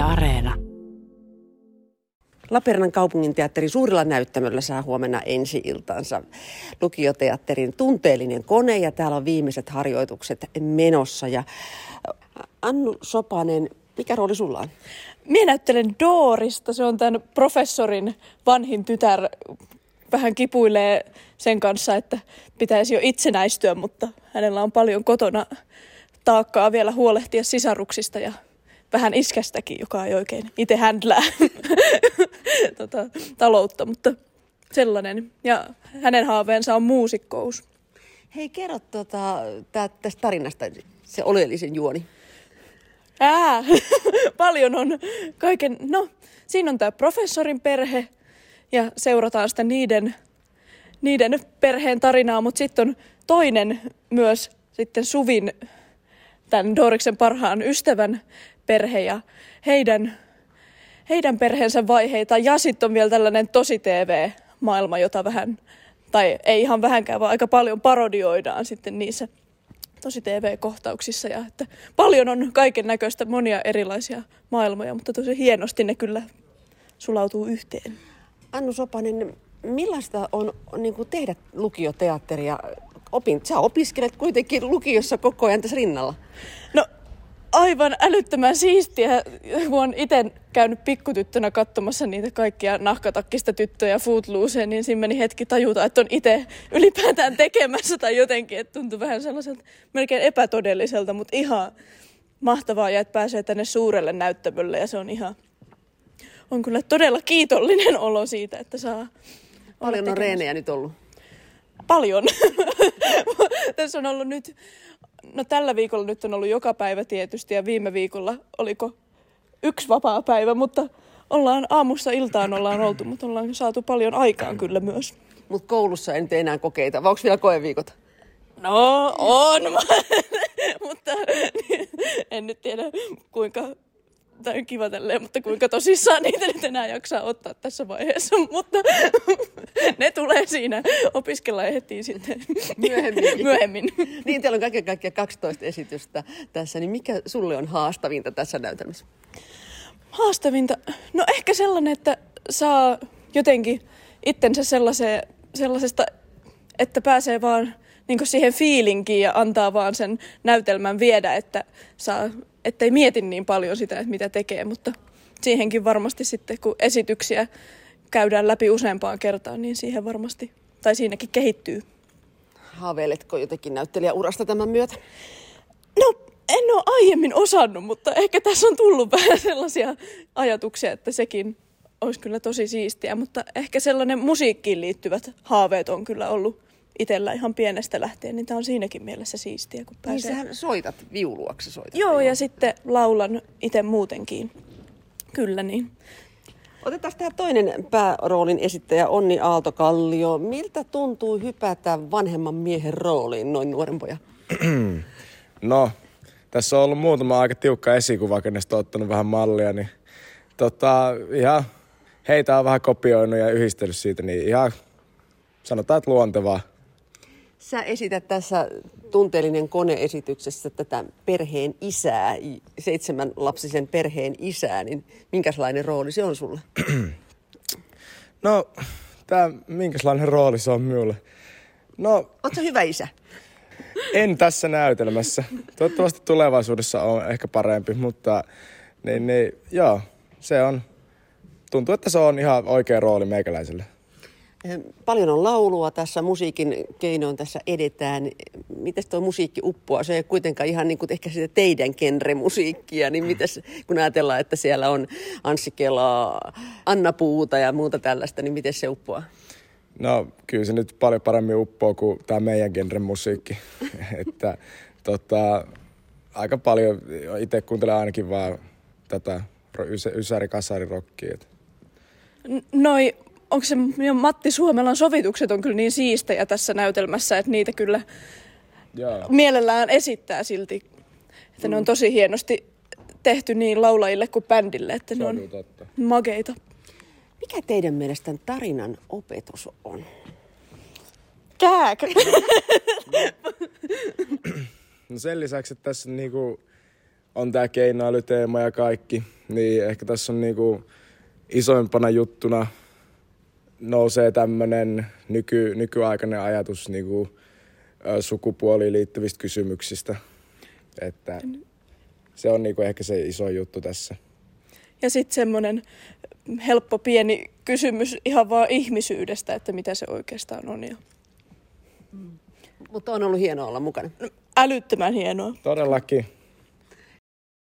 Yle Areena. Lappeenrannan kaupunginteatteri suurilla näyttämöllä saa huomenna ensi iltansa lukioteatterin tunteellinen kone ja täällä on viimeiset harjoitukset menossa. Ja Annu Sopanen, mikä rooli sulla on? Minä näyttelen Doorista, se on tämän professorin vanhin tytär. Vähän kipuilee sen kanssa, että pitäisi jo itsenäistyä, mutta hänellä on paljon kotona taakkaa vielä huolehtia sisaruksista ja vähän iskästäkin, joka ei oikein itse händlää tota, taloutta, mutta sellainen. Ja hänen haaveensa on muusikkous. Hei, kerro tota, tää, tästä tarinasta se oleellisen juoni. Ää, paljon on kaiken, no siinä on tämä professorin perhe ja seurataan sitä niiden, niiden perheen tarinaa, mutta sitten on toinen myös sitten Suvin, tämän Doriksen parhaan ystävän perhe ja heidän, heidän perheensä vaiheita. Ja sitten on vielä tällainen tosi TV-maailma, jota vähän, tai ei ihan vähänkään, vaan aika paljon parodioidaan sitten niissä tosi TV-kohtauksissa. Ja että paljon on kaiken näköistä monia erilaisia maailmoja, mutta tosi hienosti ne kyllä sulautuu yhteen. Annu Sopanen, millaista on niin kuin tehdä lukioteatteria? Opin, sä opiskelet kuitenkin lukiossa koko ajan tässä rinnalla. No aivan älyttömän siistiä, kun on itse käynyt pikkutyttönä katsomassa niitä kaikkia nahkatakkista tyttöjä Footlooseen, niin siinä meni hetki tajuta, että on itse ylipäätään tekemässä tai jotenkin, että tuntui vähän sellaiselta melkein epätodelliselta, mutta ihan mahtavaa ja että pääsee tänne suurelle näyttämölle ja se on ihan, on kyllä todella kiitollinen olo siitä, että saa Paljon on reenejä nyt ollut? Paljon. Tässä on ollut nyt No tällä viikolla nyt on ollut joka päivä tietysti ja viime viikolla oliko yksi vapaa päivä, mutta ollaan aamusta iltaan ollaan oltu, mutta ollaan saatu paljon aikaan kyllä myös. Mutta koulussa en tee enää kokeita, vai onko vielä koeviikot? No on, mutta en nyt tiedä kuinka tai on kiva tälleen, mutta kuinka tosissaan niitä nyt enää jaksaa ottaa tässä vaiheessa. Mutta ne tulee siinä. Opiskella heti sitten myöhemmin. myöhemmin. Niin, teillä on kaiken kaikkiaan 12 esitystä tässä. Niin mikä sulle on haastavinta tässä näytelmässä? Haastavinta? No ehkä sellainen, että saa jotenkin itsensä sellaisesta, että pääsee vaan niin siihen fiilinkiin ja antaa vaan sen näytelmän viedä, että saa ettei mieti niin paljon sitä, että mitä tekee, mutta siihenkin varmasti sitten, kun esityksiä käydään läpi useampaan kertaan, niin siihen varmasti, tai siinäkin kehittyy. Haaveiletko jotenkin näyttelijäurasta tämän myötä? No, en ole aiemmin osannut, mutta ehkä tässä on tullut vähän sellaisia ajatuksia, että sekin olisi kyllä tosi siistiä, mutta ehkä sellainen musiikkiin liittyvät haaveet on kyllä ollut itsellä ihan pienestä lähtien, niin tämä on siinäkin mielessä siistiä, kun niin pääsee... Niin sähän soitat viuluaksi soitat. Joo, ja sitten laulan itse muutenkin. Kyllä niin. Otetaan tämä toinen pääroolin esittäjä Onni Aalto-Kallio. Miltä tuntuu hypätä vanhemman miehen rooliin noin nuoren pojan? No, tässä on ollut muutama aika tiukka esikuva, kenestä on ottanut vähän mallia, niin tota, ihan heitä on vähän kopioinut ja yhdistellyt siitä, niin ihan sanotaan, että luontevaa. Sä esität tässä tunteellinen koneesityksessä tätä perheen isää, seitsemän lapsisen perheen isää, niin minkälainen rooli se on sulle? No, tää, minkälainen rooli se on minulle? No, Oletko hyvä isä? En tässä näytelmässä. Toivottavasti tulevaisuudessa on ehkä parempi, mutta niin, niin, joo, se on. Tuntuu, että se on ihan oikea rooli meikäläiselle. Paljon on laulua tässä, musiikin keinoin tässä edetään. Miten tuo musiikki uppoaa? Se ei kuitenkaan ihan niin kuin ehkä sitä teidän musiikkia, niin mites, kun ajatellaan, että siellä on Anssi Kelaa, Anna Puuta ja muuta tällaista, niin miten se uppoaa? No kyllä se nyt paljon paremmin uppoo kuin tämä meidän genren musiikki. että tota, aika paljon, itse kuuntelen ainakin vaan tätä ysäri kasari rockia. Noi onko se Matti Suomelan sovitukset on kyllä niin siistejä tässä näytelmässä, että niitä kyllä Jaa. mielellään esittää silti. Että mm. ne on tosi hienosti tehty niin laulajille kuin bändille, että se ne on totta. mageita. Mikä teidän mielestään tarinan opetus on? Kääk! no sen lisäksi, että tässä niinku on tämä keinoälyteema ja kaikki, niin ehkä tässä on niinku isoimpana juttuna nousee tämmöinen nyky, nykyaikainen ajatus niinku, sukupuoliin liittyvistä kysymyksistä. Että se on niinku ehkä se iso juttu tässä. Ja sitten semmoinen helppo pieni kysymys ihan vaan ihmisyydestä, että mitä se oikeastaan on. Ja Mutta on ollut hienoa olla mukana. älyttömän hienoa. Todellakin.